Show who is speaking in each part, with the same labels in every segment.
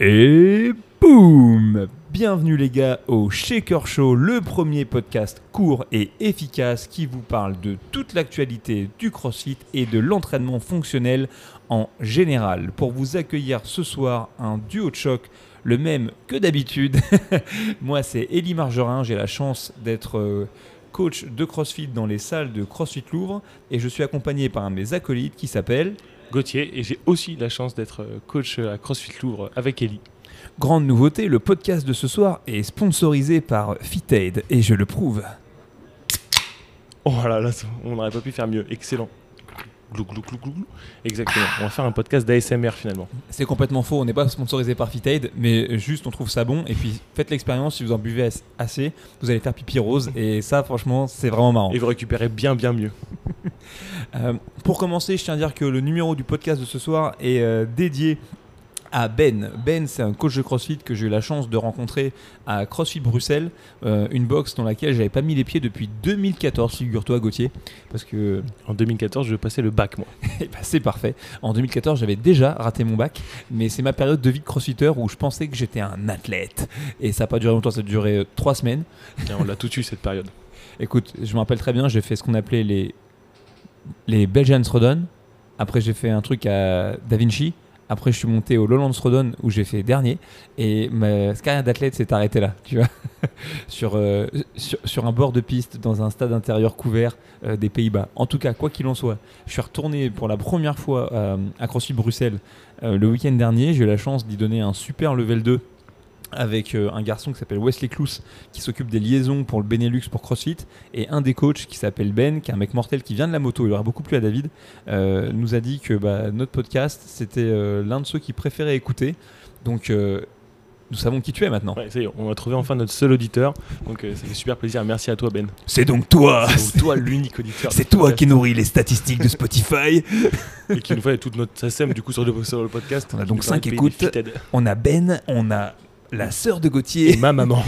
Speaker 1: Et boum Bienvenue les gars au Shaker Show, le premier podcast court et efficace qui vous parle de toute l'actualité du CrossFit et de l'entraînement fonctionnel en général. Pour vous accueillir ce soir, un duo de choc, le même que d'habitude. Moi c'est Élie Margerin, j'ai la chance d'être euh, coach de CrossFit dans les salles de CrossFit Louvre et je suis accompagné par un de mes acolytes qui s'appelle...
Speaker 2: Gauthier et j'ai aussi la chance d'être euh, coach à CrossFit Louvre avec Ellie.
Speaker 1: Grande nouveauté, le podcast de ce soir est sponsorisé par FitAid et je le prouve.
Speaker 2: Oh là là, on n'aurait pas pu faire mieux. Excellent. Glou, glou, glou, glou. Exactement. On va faire un podcast d'ASMR finalement.
Speaker 1: C'est complètement faux, on n'est pas sponsorisé par FitAid, mais juste on trouve ça bon. Et puis faites l'expérience, si vous en buvez as- assez, vous allez faire pipi rose. Et ça, franchement, c'est vraiment marrant.
Speaker 2: Et vous récupérez bien, bien mieux.
Speaker 1: Euh, pour commencer, je tiens à dire que le numéro du podcast de ce soir est euh, dédié à Ben. Ben, c'est un coach de CrossFit que j'ai eu la chance de rencontrer à CrossFit Bruxelles, euh, une box dans laquelle j'avais pas mis les pieds depuis 2014, figure-toi Gauthier, parce que
Speaker 2: En 2014, je vais passer le bac, moi.
Speaker 1: eh ben, c'est parfait. En 2014, j'avais déjà raté mon bac, mais c'est ma période de vie de crossfitter où je pensais que j'étais un athlète. Et ça n'a pas duré longtemps, ça a duré euh, trois semaines.
Speaker 2: Et on l'a tout eu cette période.
Speaker 1: Écoute, je me rappelle très bien, j'ai fait ce qu'on appelait les, les Belgian Rodon. Après, j'ai fait un truc à Da Vinci. Après, je suis monté au Lowlands Rodon où j'ai fait dernier. Et ma carrière d'athlète s'est arrêtée là, tu vois. sur, euh, sur, sur un bord de piste, dans un stade intérieur couvert euh, des Pays-Bas. En tout cas, quoi qu'il en soit, je suis retourné pour la première fois euh, à CrossFit Bruxelles le week-end dernier. J'ai eu la chance d'y donner un super level 2 avec euh, un garçon qui s'appelle Wesley Clous qui s'occupe des liaisons pour le Benelux pour CrossFit et un des coachs qui s'appelle Ben qui est un mec mortel qui vient de la moto il aura beaucoup plu à David euh, nous a dit que bah, notre podcast c'était euh, l'un de ceux qu'il préférait écouter donc nous savons qui tu es maintenant
Speaker 2: Ouais, est, on a trouvé enfin notre seul auditeur. Donc euh, ça fait super plaisir. Merci à toi, Ben.
Speaker 1: c'est donc toi
Speaker 2: C'est toi l'unique auditeur.
Speaker 1: c'est
Speaker 2: ce
Speaker 1: toi
Speaker 2: podcast.
Speaker 1: qui nourris les statistiques de Spotify
Speaker 2: Et qui nous fait toute notre SACEM du coup sur le, sur le podcast.
Speaker 1: On a donc
Speaker 2: Qui nous permet
Speaker 1: cinq
Speaker 2: de payer
Speaker 1: écoutes.
Speaker 2: des Fitted.
Speaker 1: on a Ben on a la sœur de
Speaker 2: Et
Speaker 1: Gauthier
Speaker 2: ma maman.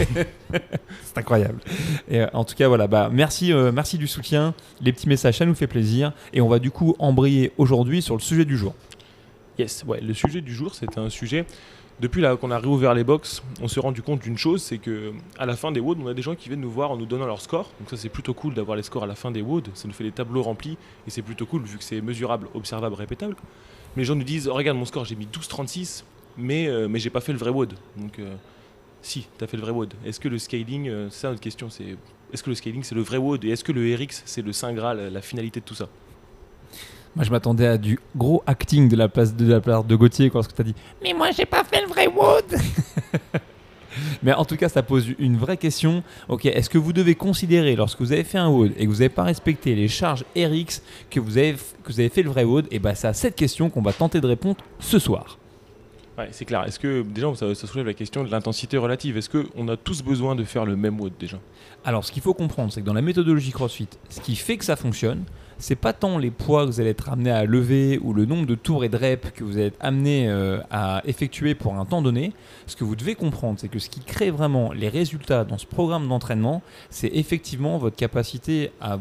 Speaker 1: C'est incroyable. Et euh, en tout cas, voilà, bah, merci, euh, merci du soutien. Les petits messages, ça nous fait plaisir. Et on va du coup embrayer aujourd'hui sur le sujet du jour.
Speaker 2: Yes, ouais, le sujet du jour, c'était un sujet. Depuis là qu'on a réouvert les box, on s'est rendu compte d'une chose, c'est que à la fin des WOD, on a des gens qui viennent nous voir en nous donnant leur score. Donc ça c'est plutôt cool d'avoir les scores à la fin des WOD, ça nous fait des tableaux remplis et c'est plutôt cool vu que c'est mesurable, observable, répétable. Mais les gens nous disent oh, regarde mon score, j'ai mis 12,36, mais euh, mais j'ai pas fait le vrai WOD. Donc euh, si, tu as fait le vrai WOD. Est-ce que le scaling, euh, c'est ça notre question, c'est est-ce que le scaling c'est le vrai WOD? Et est-ce que le RX c'est le saint graal, la finalité de tout ça?
Speaker 1: Moi, je m'attendais à du gros acting de la, place de, la part de Gauthier lorsque tu as dit Mais moi, j'ai pas fait le vrai Wood Mais en tout cas, ça pose une vraie question. Ok, est-ce que vous devez considérer, lorsque vous avez fait un WOD et que vous n'avez pas respecté les charges RX, que vous avez, que vous avez fait le vrai WOD Et bah, c'est à cette question qu'on va tenter de répondre ce soir.
Speaker 2: C'est clair. Est-ce que déjà ça, ça soulève la question de l'intensité relative Est-ce qu'on a tous besoin de faire le même WOD déjà?
Speaker 1: Alors, ce qu'il faut comprendre, c'est que dans la méthodologie CrossFit, ce qui fait que ça fonctionne, c'est pas tant les poids que vous allez être amené à lever ou le nombre de tours et de reps que vous allez être amené euh, à effectuer pour un temps donné. Ce que vous devez comprendre, c'est que ce qui crée vraiment les résultats dans ce programme d'entraînement, c'est effectivement votre capacité à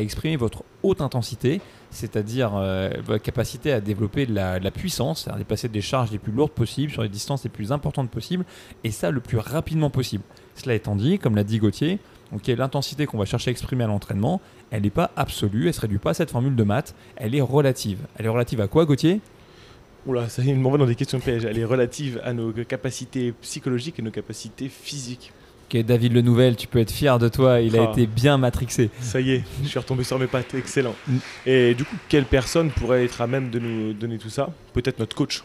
Speaker 1: exprimer votre haute intensité, c'est-à-dire euh, votre capacité à développer de la, puissance, c'est-à-dire dépasser des charges les plus lourdes possibles sur les distances les plus importantes possibles, et ça le plus rapidement possible. Cela étant dit, comme l'a dit Gauthier, l'intensité qu'on va chercher à exprimer à l'entraînement, elle n'est pas absolue, elle ne se réduit pas à cette formule de maths, elle est relative. Elle est relative à quoi, Gauthier?
Speaker 2: Oula, ça y est, il m'envoie dans des questions pièges. Elle est relative à nos capacités psychologiques et nos capacités physiques.
Speaker 1: Ok, David Le Nouvel, tu peux être fier de toi, il a
Speaker 2: Ah.
Speaker 1: été bien matrixé.
Speaker 2: Ça y est, je suis retombé sur mes pattes. Excellent.
Speaker 1: Mm.
Speaker 2: Et du coup, quelle personne pourrait être à même de nous donner tout ça? Peut-être notre coach.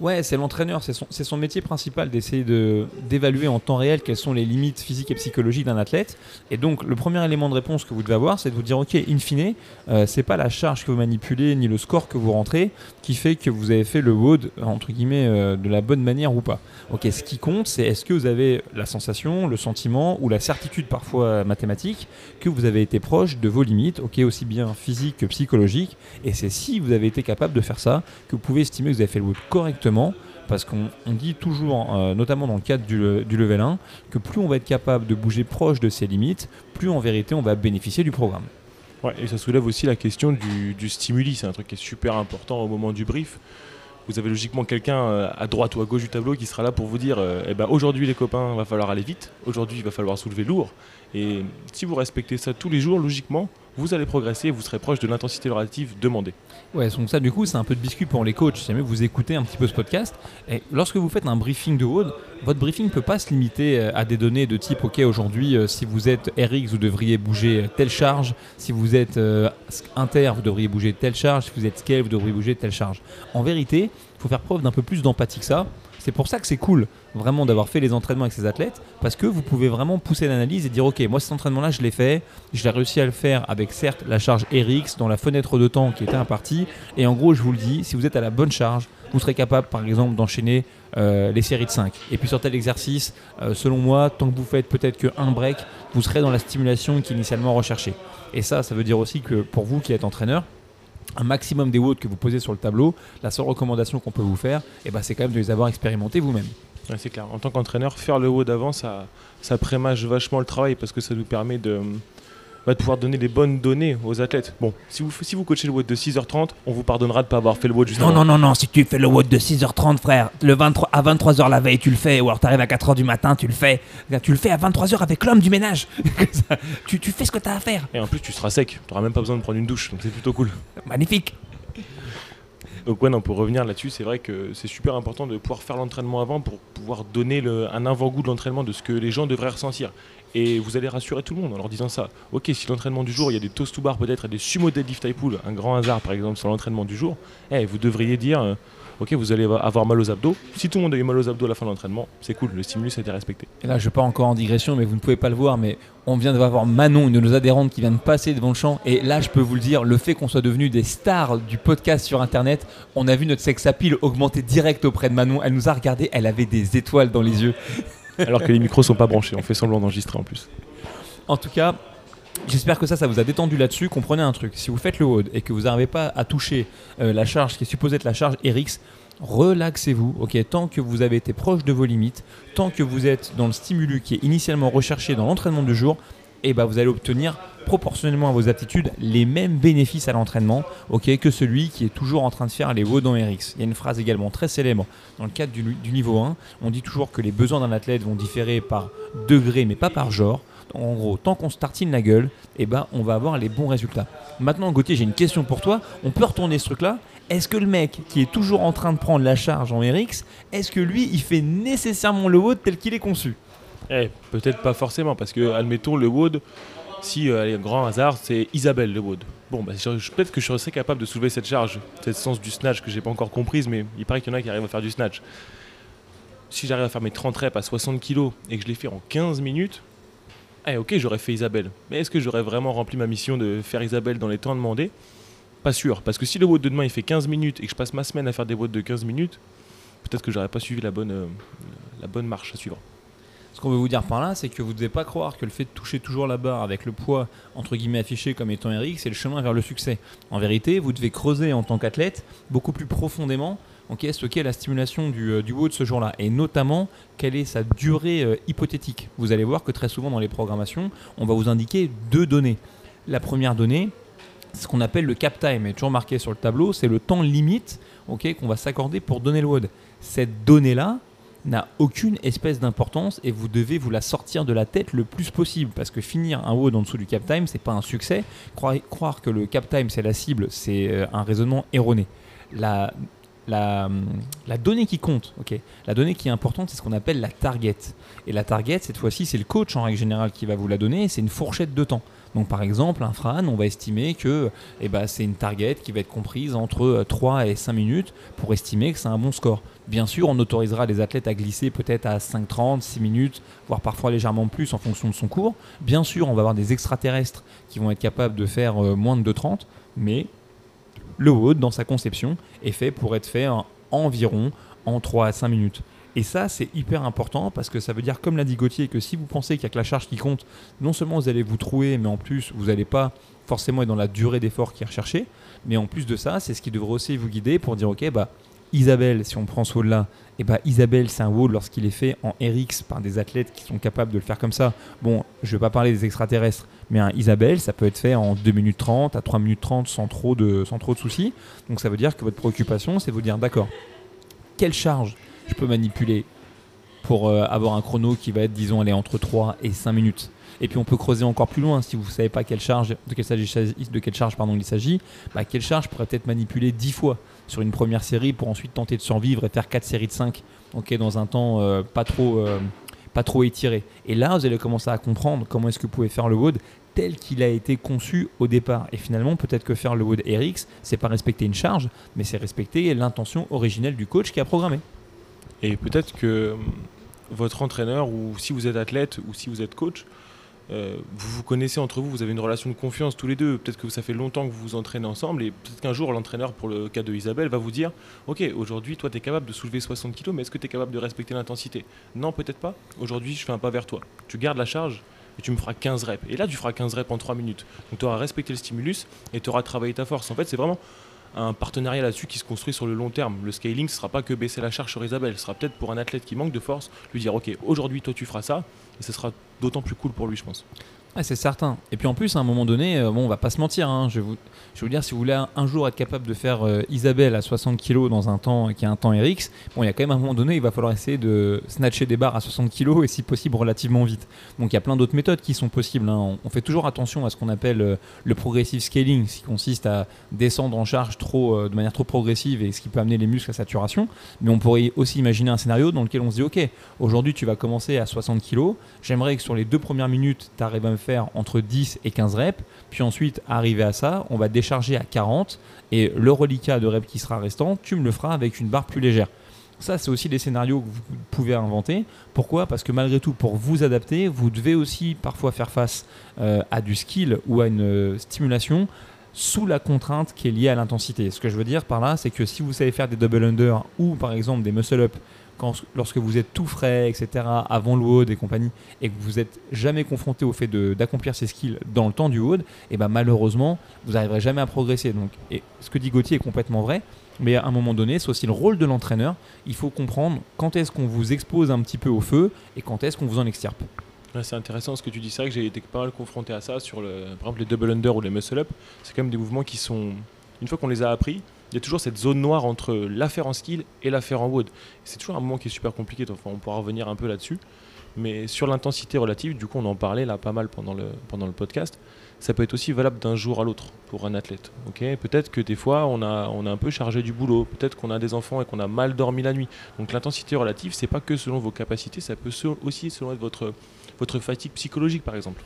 Speaker 1: Ouais, c'est l'entraîneur, c'est son, métier principal d'essayer de, d'évaluer en temps réel quelles sont les limites physiques et psychologiques d'un athlète. Et donc, le premier élément de réponse que vous devez avoir, c'est de vous dire, ok, in fine, euh, c'est pas la charge que vous manipulez ni le score que vous rentrez qui fait que vous avez fait le WOD, entre guillemets, euh, de la bonne manière ou pas. Ok, ce qui compte, c'est est-ce que vous avez la sensation, le sentiment ou la certitude parfois mathématique que vous avez été proche de vos limites, ok, aussi bien physiques que psychologiques. Et c'est si vous avez été capable de faire ça que vous pouvez estimer que vous avez fait le WOD correctement parce qu'on on dit toujours, euh, notamment dans le cadre du, level 1, que plus on va être capable de bouger proche de ses limites, plus en vérité on va bénéficier du programme.
Speaker 2: Ouais, et ça soulève aussi la question du, du stimuli. C'est un truc qui est super important au moment du brief. vous avez logiquement quelqu'un euh, à droite ou à gauche du tableau qui sera là pour vous dire euh, eh ben, aujourd'hui les copains, va falloir aller vite, aujourd'hui il va falloir soulever lourd. Et si vous respectez ça tous les jours, logiquement, vous allez progresser vous serez proche de l'intensité relative demandée.
Speaker 1: Ouais, donc ça, du coup, c'est un peu de biscuit pour les coachs. Si jamais vous écoutez un petit peu ce podcast, et lorsque vous faites un briefing de WOD, votre briefing ne peut pas se limiter euh, à des données de type OK, aujourd'hui, euh, si vous êtes RX, vous devriez bouger telle charge. Si vous êtes euh, Inter, vous devriez bouger telle charge. Si vous êtes Scale, vous devriez bouger telle charge. En vérité, il faut faire preuve d'un peu plus d'empathie que ça. C'est pour ça que c'est cool vraiment d'avoir fait les entraînements avec ces athlètes parce que vous pouvez vraiment pousser l'analyse et dire ok moi cet entraînement là je l'ai fait, je l'ai réussi à le faire avec certes la charge RX dans la fenêtre de temps qui était impartie et en gros je vous le dis si vous êtes à la bonne charge vous serez capable par exemple d'enchaîner euh, les séries de 5 et puis sur tel exercice euh, selon moi tant que vous faites peut-être que un break vous serez dans la stimulation qui est initialement recherchée. Et ça ça veut dire aussi que pour vous qui êtes entraîneur un maximum des watts que vous posez sur le tableau, la seule recommandation qu'on peut vous faire, eh ben, c'est quand même de les avoir expérimentés vous-même.
Speaker 2: c'est clair. En tant qu'entraîneur, faire le haut d'avant, ça, ça prémage vachement le travail parce que ça nous permet de, de pouvoir donner les bonnes données aux athlètes. Bon, si vous, si vous coachez le WOD de 6h30, on vous pardonnera de ne pas avoir fait le WOD juste
Speaker 3: Non, non, non, non, si tu fais le WOD de 6h30, frère, le 23, à 23h la veille, tu le fais, ou alors tu arrives à 4h du matin, tu le fais. Tu le fais à 23h avec l'homme du ménage. tu, tu fais ce que tu as à faire.
Speaker 2: Et en plus, tu seras sec, tu n'auras même pas besoin de prendre une douche, donc c'est plutôt cool.
Speaker 3: Magnifique.
Speaker 2: Donc ouais, non, pour revenir là-dessus, c'est vrai que c'est super important de pouvoir faire l'entraînement avant pour pouvoir donner le, un avant-goût de l'entraînement de ce que les gens devraient ressentir. Et vous allez rassurer tout le monde en leur disant ça. Ok, si l'entraînement du jour, il y a des toast to bar peut-être et des sumo deadlift type pull, un grand hasard par exemple sur l'entraînement du jour, eh, vous devriez dire, euh, ok, vous allez avoir mal aux abdos. Si tout le monde a eu mal aux abdos à la fin de l'entraînement, c'est cool, le stimulus a été respecté.
Speaker 1: Et là, je ne vais pas encore en digression, mais vous ne pouvez pas le voir, mais on vient de voir Manon, une de nos adhérentes, qui vient de passer devant le champ. Et là, je peux vous le dire, le fait qu'on soit devenu des stars du podcast sur Internet, on a vu notre sex appeal augmenter direct auprès de Manon. Elle nous a regardé, elle avait des étoiles dans les yeux.
Speaker 2: Alors que les micros sont pas branchés, on fait semblant d'enregistrer en plus.
Speaker 1: En tout cas, J'espère que ça, ça vous a détendu là-dessus. Comprenez un truc. Si vous faites le WOD et que vous n'arrivez pas à toucher euh, la charge qui est supposée être la charge RX, relaxez-vous. Tant que vous avez été proche de vos limites, tant que vous êtes dans le stimulus qui est initialement recherché dans l'entraînement du jour, et ben vous allez obtenir proportionnellement à vos aptitudes les mêmes bénéfices à l'entraînement que celui qui est toujours en train de faire les WOD en RX. Il y a une phrase également très célèbre dans le cadre du, niveau 1. On dit toujours que les besoins d'un athlète vont différer par degré mais pas par genre en gros, tant qu'on se tartine la gueule, eh ben, on va avoir les bons résultats. Maintenant, Gauthier, j'ai une question pour toi. On peut retourner ce truc-là. Est-ce que le mec qui est toujours en train de prendre la charge en RX, est-ce que lui, il fait nécessairement le WOD tel qu'il est conçu?
Speaker 2: Eh, Peut-être pas forcément, parce que, admettons, le WOD, si, euh, un grand hasard, c'est Isabelle le WOD. Bon, bah, peut-être que je serais capable de soulever cette charge, cette sens du snatch que j'ai pas encore comprise, mais il paraît qu'il y en a qui arrivent à faire du snatch. Si j'arrive à faire mes 30 reps à 60 kg et que je les fais en 15 minutes, eh, ok, j'aurais fait Isabelle. Mais est-ce que j'aurais vraiment rempli ma mission de faire Isabelle dans les temps demandés? Pas sûr. Parce que si le WOD de demain il fait 15 minutes et que je passe ma semaine à faire des WOD de 15 minutes, peut-être que j'aurais pas suivi la bonne, euh, la bonne marche à suivre.
Speaker 1: Ce qu'on veut vous dire par là, c'est que vous ne devez pas croire que le fait de toucher toujours la barre avec le poids entre guillemets affiché comme étant RX, c'est le chemin vers le succès. En vérité, vous devez creuser en tant qu'athlète beaucoup plus profondément ce qu'est la stimulation du, euh, du ce jour-là, et notamment quelle est sa durée euh, hypothétique. Vous allez voir que très souvent dans les programmations, on va vous indiquer deux données. La première donnée, ce qu'on appelle le cap time, est toujours marqué sur le tableau, c'est le temps limite qu'on va s'accorder pour donner le WOD. Cette donnée-là n'a aucune espèce d'importance et vous devez vous la sortir de la tête le plus possible parce que finir un WOD en dessous du cap time, c'est pas un succès. Croire, que le cap time c'est la cible, c'est euh, un raisonnement erroné. La la, donnée qui compte, la donnée qui est importante, c'est ce qu'on appelle la target. Et la target, cette fois-ci, c'est le coach en règle générale qui va vous la donner, c'est une fourchette de temps. Donc par exemple, un Fran, on va estimer que eh ben, c'est une target qui va être comprise entre 3 et 5 minutes pour estimer que c'est un bon score. Bien sûr, on autorisera les athlètes à glisser peut-être à 5-30, 6 minutes, voire parfois légèrement plus en fonction de son cours. Bien sûr, on va avoir des extraterrestres qui vont être capables de faire euh, moins de 2,30, mais le WOD, dans sa conception, est fait pour être fait en environ en 3 à 5 minutes. Et ça, c'est hyper important parce que ça veut dire, comme l'a dit Gauthier, que si vous pensez qu'il n'y a que la charge qui compte, non seulement vous allez vous trouver, mais en plus, vous n'allez pas forcément être dans la durée d'effort qui est recherchée. Mais en plus de ça, c'est ce qui devrait aussi vous guider pour dire, ok, bah, Isabelle, si on prend ce WOD là, et bah Isabelle, c'est un WOD lorsqu'il est fait en RX par des athlètes qui sont capables de le faire comme ça. Bon, je ne vais pas parler des extraterrestres, mais un Isabelle, ça peut être fait en 2 minutes 30 à 3 minutes 30 sans trop de, soucis. Donc ça veut dire que votre préoccupation, c'est vous dire d'accord, quelle charge je peux manipuler pour euh, avoir un chrono qui va être, disons, aller entre 3 et 5 minutes? Et puis on peut creuser encore plus loin si vous ne savez pas quelle charge, de, quelle, s'agit- de quelle charge pardon, il s'agit. Bah, quelle charge pourrait peut-être manipuler 10 fois? Sur une première série pour ensuite tenter de survivre et faire 4 séries de 5 ok, dans un temps euh, pas, trop, euh, pas trop étiré. Et là, vous allez commencer à comprendre comment est-ce que vous pouvez faire le WOD tel qu'il a été conçu au départ. Et finalement, peut-être que faire le WOD RX, c'est pas respecter une charge, mais c'est respecter l'intention originelle du coach qui a programmé.
Speaker 2: Et peut-être que hum, votre entraîneur, ou si vous êtes athlète, ou si vous êtes coach, euh, vous vous connaissez entre vous, vous avez une relation de confiance tous les deux. Peut-être que ça fait longtemps que vous vous entraînez ensemble, et peut-être qu'un jour, l'entraîneur, pour le cas de Isabelle, va vous dire Ok, aujourd'hui, toi, tu es capable de soulever 60 kg, mais est-ce que tu es capable de respecter l'intensité? Non, peut-être pas. Aujourd'hui, je fais un pas vers toi. Tu gardes la charge, et tu me feras 15 reps. Et là, tu feras 15 reps en 3 minutes. Donc, tu auras respecté le stimulus, et tu auras travaillé ta force. En fait, c'est vraiment un partenariat là-dessus qui se construit sur le long terme. Le scaling, ce sera pas que baisser la charge sur Isabelle, ce sera peut-être pour un athlète qui manque de force, lui dire ok, aujourd'hui toi tu feras ça, et ce sera d'autant plus cool pour lui, je pense.
Speaker 1: Ouais, c'est certain. Et puis en plus, à un moment donné, euh, bon, on va pas se mentir. hein, je, vais vous, je vous dire, si vous voulez un, jour être capable de faire euh, Isabelle à 60 kg dans un temps qui est un temps RX, bon, il y a quand même un moment donné, il va falloir essayer de snatcher des barres à 60 kg et si possible relativement vite. Donc il y a plein d'autres méthodes qui sont possibles. hein. On, fait toujours attention à ce qu'on appelle euh, le progressive scaling, ce qui consiste à descendre en charge trop, de manière trop progressive et ce qui peut amener les muscles à saturation. Mais on pourrait aussi imaginer un scénario dans lequel on se dit, ok, aujourd'hui tu vas commencer à 60 kg, j'aimerais que sur les deux premières minutes, tu arrives à me entre 10 et 15 reps, puis ensuite, arrivé à ça, on va décharger à 40, et le reliquat de reps qui sera restant, tu me le feras avec une barre plus légère. Ça, c'est aussi des scénarios que vous pouvez inventer. Pourquoi? Parce que malgré tout, pour vous adapter, vous devez aussi parfois faire face euh, à du skill ou à une euh, stimulation sous la contrainte qui est liée à l'intensité. Ce que je veux dire par là, c'est que si vous savez faire des double under ou par exemple des muscle up quand, lorsque vous êtes tout frais, etc., avant le WOD et compagnie, et que vous n'êtes jamais confronté au fait d'accomplir ces skills dans le temps du WOD, et ben malheureusement, vous n'arriverez jamais à progresser. Donc, et ce que dit Gauthier est complètement vrai, mais à un moment donné, c'est aussi le rôle de l'entraîneur. Il faut comprendre quand est-ce qu'on vous expose un petit peu au feu et quand est-ce qu'on vous en extirpe.
Speaker 2: C'est intéressant ce que tu dis. C'est vrai que j'ai été pas mal confronté à ça sur le, par exemple les double under ou les muscle up. C'est quand même des mouvements qui sont, une fois qu'on les a appris, il y a toujours cette zone noire entre l'affaire en skill et l'affaire en wood. C'est toujours un moment qui est super compliqué. Enfin, on pourra revenir un peu là-dessus. Mais sur l'intensité relative, du coup, on en parlait là pas mal pendant le, pendant le podcast. Ça peut être aussi valable d'un jour à l'autre pour un athlète. Peut-être que des fois, on a, on a un peu chargé du boulot. Peut-être qu'on a des enfants et qu'on a mal dormi la nuit. Donc l'intensité relative, c'est pas que selon vos capacités, ça peut aussi selon votre, votre fatigue psychologique, par exemple.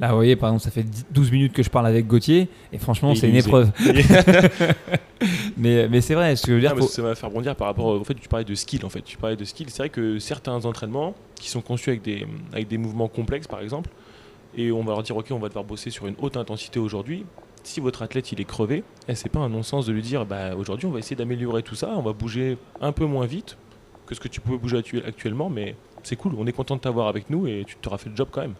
Speaker 1: Là, vous voyez, par exemple, ça fait 10 12 minutes que je parle avec Gauthier, et franchement, c'est une épreuve. mais mais c'est vrai, ce que je veux dire,
Speaker 2: Ah,
Speaker 1: faut-
Speaker 2: Ça m'a fait rebondir par rapport au fait tu parlais de skill en fait. Tu parlais de skill. C'est vrai que certains entraînements qui sont conçus avec des, avec des mouvements complexes par exemple, et on va leur dire ok on va devoir bosser sur une haute intensité aujourd'hui. Si votre athlète il est crevé, eh, c'est pas un non-sens de lui dire bah, aujourd'hui on va essayer d'améliorer tout ça, on va bouger un peu moins vite que ce que tu pouvais bouger actu- actuellement, mais c'est cool, on est content de t'avoir avec nous et tu t'auras fait le job quand même.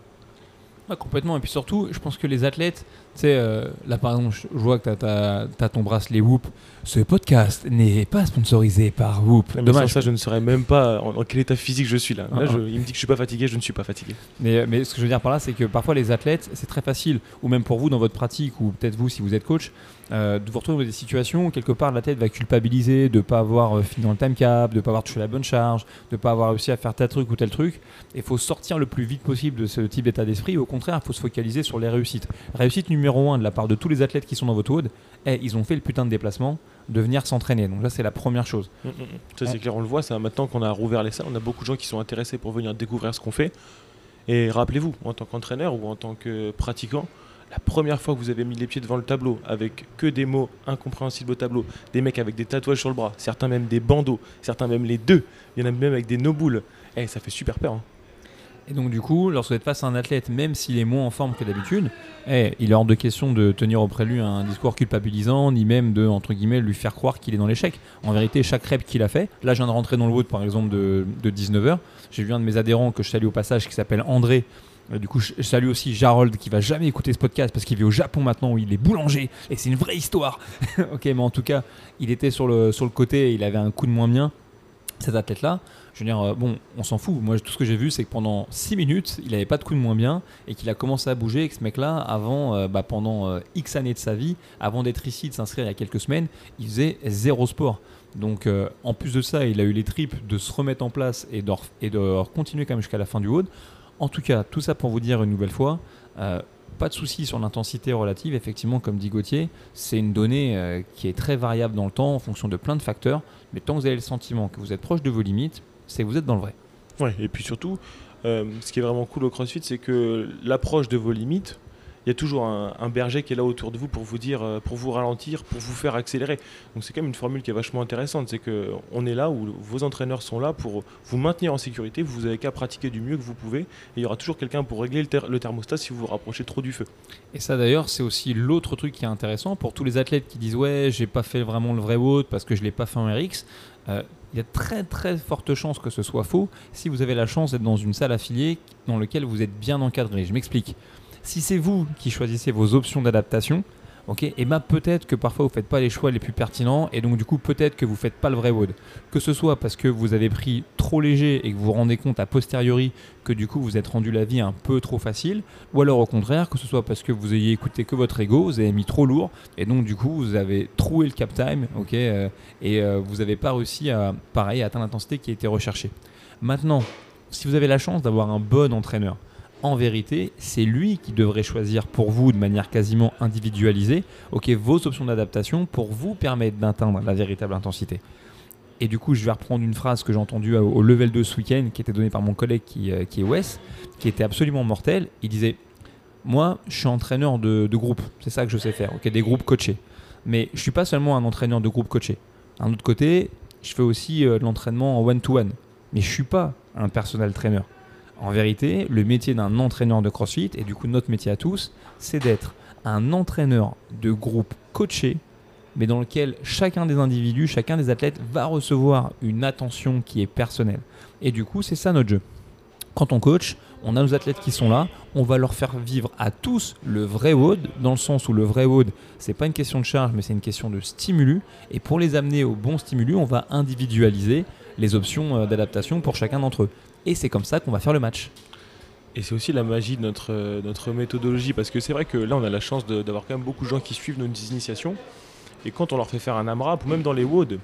Speaker 1: Complètement. Et puis surtout, je pense que les athlètes, tu sais, euh, là par exemple, je vois que tu as, ton bracelet Whoop. Ce podcast n'est pas sponsorisé par Whoop.
Speaker 2: Mais sans
Speaker 1: Dommage.
Speaker 2: ça je ne saurais même pas en, en quel état physique je suis là. Là,
Speaker 1: Ah,
Speaker 2: je- il me dit que je suis pas fatigué, je ne suis pas fatigué.
Speaker 1: Mais, mais ce que je veux dire par là, c'est que parfois les athlètes, c'est très facile, ou même pour vous dans votre pratique, ou peut-être vous si vous êtes coach, euh, de vous retrouver dans des situations où quelque part l'athlète va culpabiliser de ne pas avoir euh, fini dans le time cap, de ne pas avoir touché la bonne charge, de ne pas avoir réussi à faire tel truc ou tel truc. Il faut sortir le plus vite possible de ce type d'état d'esprit. Au contraire, il faut se focaliser sur les réussites. Réussite numéro un de la part de tous les athlètes qui sont dans votre WOD, eh, ils ont fait le putain de déplacement de venir s'entraîner. Donc là, c'est la première chose.
Speaker 2: Mm, mm, mm. Ça c'est clair, on le voit, ça, maintenant qu'on a rouvert les salles, on a beaucoup de gens qui sont intéressés pour venir découvrir ce qu'on fait. Et rappelez-vous, en tant qu'entraîneur ou en tant que pratiquant, la première fois que vous avez mis les pieds devant le tableau avec que des mots incompréhensibles au tableau, des mecs avec des tatouages sur le bras, certains même des bandeaux, certains même les deux, il y en a même avec des no-boules, eh, ça fait super peur. hein.
Speaker 1: Et donc du coup, lorsque vous êtes face à un athlète, même s'il est moins en forme que d'habitude, eh, il est hors de question de tenir auprès de lui un discours culpabilisant, ni même de, entre guillemets, lui faire croire qu'il est dans l'échec. En vérité, chaque rep qu'il a fait, là je viens de rentrer dans le wood par exemple de, de 19h, j'ai vu un de mes adhérents que je salue au passage qui s'appelle André, Euh, du coup, je salue aussi Jarold qui va jamais écouter ce podcast parce qu'il vit au Japon maintenant où il est boulanger et c'est une vraie histoire. ok, mais en tout cas, il était sur le, sur le côté et il avait un coup de moins bien, cet athlète-là. Je veux dire, euh, bon, on s'en fout. Moi, tout ce que j'ai vu, c'est que pendant 6 minutes, il n'avait pas de coup de moins bien et qu'il a commencé à bouger. Et que ce mec-là, avant, euh, bah, pendant euh, X années de sa vie, avant d'être ici, de s'inscrire il y a quelques semaines, il faisait zéro sport. Donc, en plus de ça, il a eu les tripes de se remettre en place et de, continuer quand même jusqu'à la fin du WOD. En tout cas, tout ça pour vous dire une nouvelle fois, pas de souci sur l'intensité relative. Effectivement, comme dit Gauthier, c'est une donnée qui est très variable dans le temps en fonction de plein de facteurs. Mais tant que vous avez le sentiment que vous êtes proche de vos limites, c'est que vous êtes dans le vrai.
Speaker 2: Ouais, et puis surtout, euh, ce qui est vraiment cool au CrossFit, c'est que l'approche de vos limites, il y a toujours un, berger qui est là autour de vous pour vous dire, euh, pour vous ralentir, pour vous faire accélérer. Donc c'est quand même une formule qui est vachement intéressante, c'est que on est là où vos entraîneurs sont là pour vous maintenir en sécurité. Vous avez qu'à pratiquer du mieux que vous pouvez, et il y aura toujours quelqu'un pour régler le thermostat si vous vous rapprochez trop du feu.
Speaker 1: Et ça d'ailleurs, c'est aussi l'autre truc qui est intéressant pour tous les athlètes qui disent ouais, j'ai pas fait vraiment le vrai WOD parce que je l'ai pas fait en RX. Euh, Il y a très très forte chance que ce soit faux si vous avez la chance d'être dans une salle affiliée dans laquelle vous êtes bien encadré. Je m'explique. Si c'est vous qui choisissez vos options d'adaptation, ok, et ben peut-être que parfois vous faites pas les choix les plus pertinents et donc du coup peut-être que vous faites pas le vrai WOD. Que ce soit parce que vous avez pris trop léger et que vous vous rendez compte a posteriori que du coup vous êtes rendu la vie un peu trop facile, ou alors au contraire, que ce soit parce que vous ayez écouté que votre ego, vous avez mis trop lourd, et donc du coup vous avez troué le cap time, ok, euh, et euh, vous n'avez pas réussi à, pareil, à atteindre l'intensité qui a été recherchée. Maintenant, si vous avez la chance d'avoir un bon entraîneur, en vérité, c'est lui qui devrait choisir pour vous de manière quasiment individualisée, ok, vos options d'adaptation pour vous permettre d'atteindre la véritable intensité. Et du coup, je vais reprendre une phrase que j'ai entendue au, level 2 ce week-end, qui était donnée par mon collègue qui, euh, est Wes, qui était absolument mortel. Il disait Moi, je suis entraîneur de, groupe, c'est ça que je sais faire, des groupes coachés. Mais je suis pas seulement un entraîneur de groupe coaché. D'un autre côté, je fais aussi euh, de l'entraînement en one-to-one. Mais je suis pas un personal trainer. En vérité, le métier d'un entraîneur de CrossFit, et du coup notre métier à tous, c'est d'être un entraîneur de groupe coaché, mais dans lequel chacun des individus, chacun des athlètes va recevoir une attention qui est personnelle. Et du coup, c'est ça notre jeu. Quand on coach, on a nos athlètes qui sont là, on va leur faire vivre à tous le vrai WOD, dans le sens où le vrai WOD, c'est pas une question de charge, mais c'est une question de stimulus. Et pour les amener au bon stimulus, on va individualiser les options euh, d'adaptation pour chacun d'entre eux. Et c'est comme ça qu'on va faire le match.
Speaker 2: Et c'est aussi la magie de notre, euh, notre méthodologie, parce que c'est vrai que là, on a la chance d'avoir quand même beaucoup de gens qui suivent nos initiations. Et quand on leur fait faire un AMRAP, ou même dans les WOD,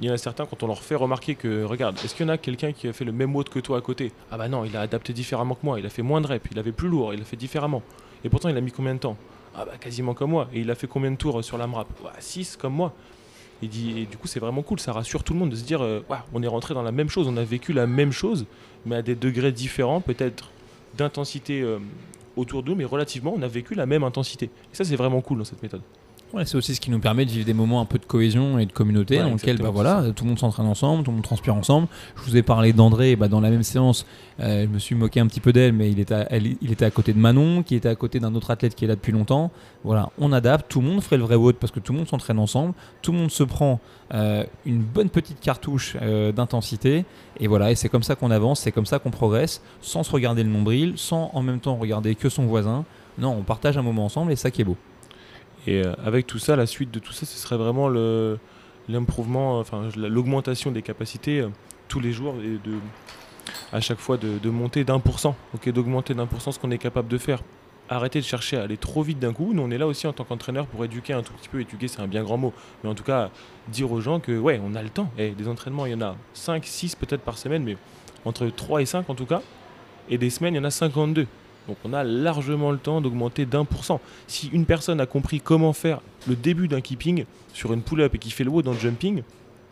Speaker 2: il y en a certains, quand on leur fait remarquer que, regarde, est-ce qu'il y en a quelqu'un qui a fait le même WOD que toi à côté? Ah bah non, il a adapté différemment que moi, il a fait moins de reps, il avait plus lourd, il a fait différemment. Et pourtant, il a mis combien de temps? Ah bah quasiment comme moi. Et il a fait combien de tours sur l'AMRAP 6 comme moi. Et du coup, c'est vraiment cool, ça rassure tout le monde de se dire, euh, on est rentré dans la même chose, on a vécu la même chose, mais à des degrés différents, peut-être d'intensité euh, autour d'eux, mais relativement, on a vécu la même intensité. Et ça, c'est vraiment cool dans cette méthode.
Speaker 1: C'est aussi ce qui nous permet de vivre des moments un peu de cohésion et de communauté
Speaker 2: Ouais,
Speaker 1: dans lequel bah, voilà, tout le monde s'entraîne ensemble, tout le monde transpire ensemble. Je vous ai parlé d'André bah, dans la même séance. euh, je me suis moqué un petit peu d'elle, mais il était, à, elle- il était à côté de Manon, qui était à côté d'un autre athlète qui est là depuis longtemps. Voilà, on adapte, tout le monde ferait le vrai vote parce que tout le monde s'entraîne ensemble, tout le monde se prend euh, une bonne petite cartouche euh, d'intensité, et voilà, et c'est comme ça qu'on avance, c'est comme ça qu'on progresse, sans se regarder le nombril, sans en même temps regarder que son voisin. Non, on partage un moment ensemble et ça qui est beau.
Speaker 2: Et euh, avec tout ça, la suite de tout ça, ce serait vraiment l'improvement, enfin la- l'augmentation des capacités euh, tous les jours et de à chaque fois de, monter d'un pour cent, ok, d'augmenter d'un pour cent ce qu'on est capable de faire. Arrêter de chercher à aller trop vite d'un coup. Nous, on est là aussi en tant qu'entraîneur pour éduquer un tout petit peu. Éduquer, c'est un bien grand mot. Mais en tout cas, dire aux gens que, ouais, on a le temps. Et des entraînements, il y en a 5, 6 peut-être par semaine, mais entre 3 et 5 en tout cas. Et des semaines, il y en a 52. Donc on a largement le temps d'augmenter d'un pour cent. Si une personne a compris comment faire le début d'un keeping sur une pull-up et qui fait le haut dans le jumping,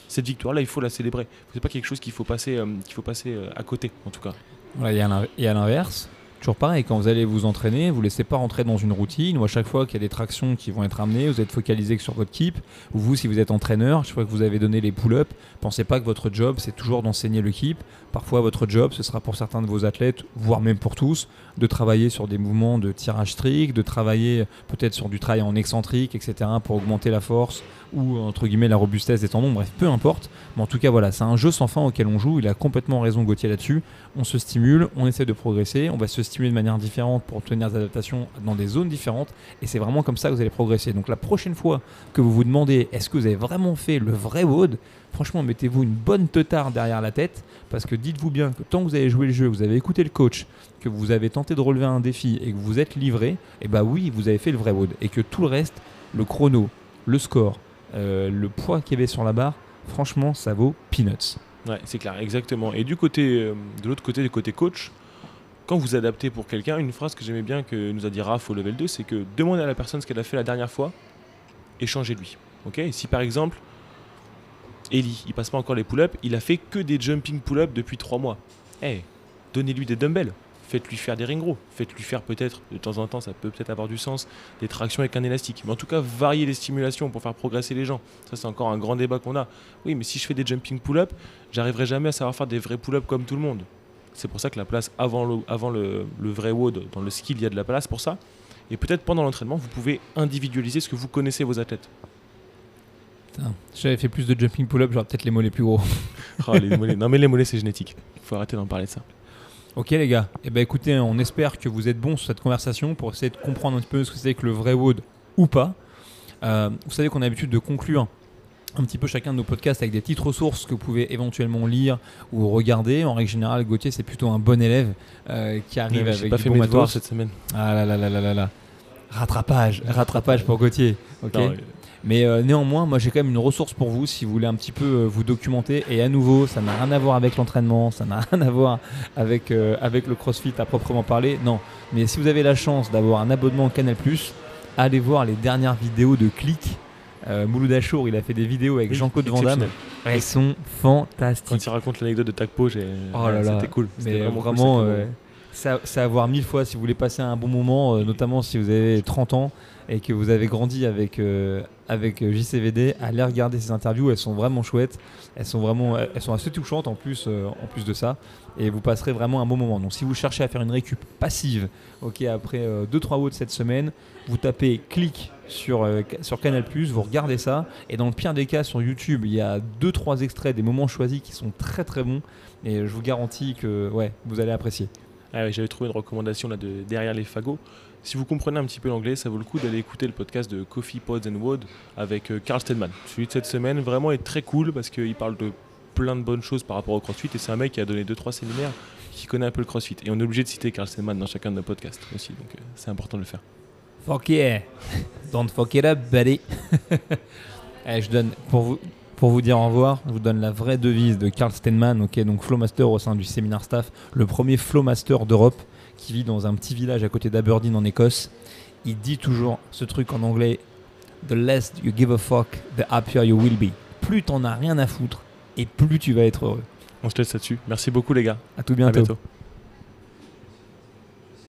Speaker 2: cette victoire-là, il faut la célébrer. C'est pas quelque chose qu'il faut passer, euh, qu'il faut passer euh, à côté, en tout cas.
Speaker 1: Voilà, et à l'inverse, toujours pareil, quand vous allez vous entraîner, vous ne laissez pas rentrer dans une routine où à chaque fois qu'il y a des tractions qui vont être amenées, vous êtes focalisé sur votre keep. Ou vous, si vous êtes entraîneur, chaque fois que vous avez donné les pull-ups, pensez pas que votre job, c'est toujours d'enseigner le keep. Parfois, votre job, ce sera pour certains de vos athlètes, voire même pour tous, de travailler sur des mouvements de tirage strict, de travailler peut-être sur du travail en excentrique, etc., pour augmenter la force ou, entre guillemets, la robustesse des tendons. Bref, peu importe. Mais en tout cas, voilà, c'est un jeu sans fin auquel on joue. Il a complètement raison, Gauthier, là-dessus on se stimule, on essaie de progresser, on va se stimuler de manière différente pour obtenir des adaptations dans des zones différentes, et c'est vraiment comme ça que vous allez progresser. Donc la prochaine fois que vous vous demandez est-ce que vous avez vraiment fait le vrai WOD, franchement mettez-vous une bonne teutarde derrière la tête, parce que dites-vous bien que tant que vous avez joué le jeu, vous avez écouté le coach, que vous avez tenté de relever un défi et que vous êtes livré, et bah oui, vous avez fait le vrai WOD, et que tout le reste, le chrono, le score, euh, le poids qu'il y avait sur la barre, franchement, ça vaut peanuts.
Speaker 2: Ouais, c'est clair, exactement. Et du côté, euh, de l'autre côté, du côté coach, quand vous adaptez pour quelqu'un, une phrase que j'aimais bien que nous a dit Raph au level 2, c'est que demandez à la personne ce qu'elle a fait la dernière fois et changez-lui. Si par exemple, Eli, il passe pas encore les pull-ups, il a fait que des jumping pull-ups depuis 3 mois. Eh, donnez-lui des dumbbells. Faites-lui faire des ring rows. Faites-lui faire peut-être, de temps en temps, ça peut peut-être avoir du sens, des tractions avec un élastique. Mais en tout cas, varier les stimulations pour faire progresser les gens. Ça, c'est encore un grand débat qu'on a. Oui, mais si je fais des jumping pull-ups, j'arriverai jamais à savoir faire des vrais pull-ups comme tout le monde. C'est pour ça que la place avant le, avant le, le vrai WOD, dans le skill, il y a de la place pour ça. Et peut-être pendant l'entraînement, vous pouvez individualiser ce que vous connaissez vos athlètes.
Speaker 1: Putain, si j'avais fait plus de jumping pull-up, j'aurais peut-être les mollets plus gros.
Speaker 2: Oh, les mollets. Non, mais les mollets, c'est génétique. faut arrêter d'en parler de ça.
Speaker 1: Ok les gars, et ben écoutez, on espère que vous êtes bons sur cette conversation pour essayer de comprendre un petit peu ce que c'est que le vrai WOD ou pas. Euh, vous savez qu'on a l'habitude de conclure un petit peu chacun de nos podcasts avec des petites ressources que vous pouvez éventuellement lire ou regarder. En règle générale, Gauthier c'est plutôt un bon élève euh, qui arrive avec
Speaker 2: pas
Speaker 1: du
Speaker 2: fait
Speaker 1: bon
Speaker 2: mes devoirs
Speaker 1: matos.
Speaker 2: cette semaine.
Speaker 1: Ah là là là là là là. Rattrapage, rattrapage pour Gauthier. ok
Speaker 2: Non,
Speaker 1: Mais euh, néanmoins, moi j'ai quand même une ressource pour vous si vous voulez un petit peu euh, vous documenter. Et à nouveau, ça n'a rien à voir avec l'entraînement, ça n'a rien à voir avec, euh, avec le crossfit à proprement parler. Non, mais si vous avez la chance d'avoir un abonnement Canal, allez voir les dernières vidéos de Click. Mouloud Achour, il a fait des vidéos avec
Speaker 2: oui,
Speaker 1: Jean-Claude Van Damme. Elles sont fantastiques.
Speaker 2: Quand il raconte l'anecdote de Tacpo, j'ai...
Speaker 1: Oh là
Speaker 2: ouais,
Speaker 1: là.
Speaker 2: c'était cool. C'était
Speaker 1: Mais
Speaker 2: vraiment, cool,
Speaker 1: vraiment, ça à voir mille fois si vous voulez passer un bon moment, euh, notamment si vous avez 30 ans et que vous avez grandi avec, euh, avec euh, JCVD. Allez regarder ces interviews, elles sont vraiment chouettes. Elles sont, vraiment, elles sont assez touchantes en plus, en plus de ça. Et vous passerez vraiment un bon moment. Donc si vous cherchez à faire une récup passive, après 2-3 watts cette semaine, vous tapez clic sur, sur Canal+, vous regardez ça. Et dans le pire des cas, sur YouTube, il y a 2-3 extraits des moments choisis qui sont très très bons. Et je vous garantis que ouais, vous allez apprécier.
Speaker 2: Ah J'avais trouvé une recommandation là de derrière les fagots. Si vous comprenez un petit peu l'anglais, ça vaut le coup d'aller écouter le podcast de Coffee Pods and Wood avec euh, Carl Stedman. Celui de cette semaine vraiment est très cool parce qu'il parle de plein de bonnes choses par rapport au CrossFit et c'est un mec qui a donné 2-3 séminaires qui connaît un peu le CrossFit. Et on est obligé de citer Carl Stedman dans chacun de nos podcasts aussi, donc euh, c'est important de le faire.
Speaker 1: Fuck yeah. Don't fuck it up, buddy. Allez, je donne pour vous pour vous dire au revoir, je vous donne la vraie devise de Carl Steinman, ok, donc Flowmaster au sein du séminaire staff, le premier Flowmaster d'Europe qui vit dans un petit village à côté d'Aberdeen en Écosse. Il dit toujours ce truc en anglais The less you give a fuck, the happier you will be. Plus t'en as rien à foutre et plus tu vas être heureux.
Speaker 2: On se laisse là-dessus. Merci beaucoup les gars.
Speaker 1: À tout
Speaker 2: À bientôt.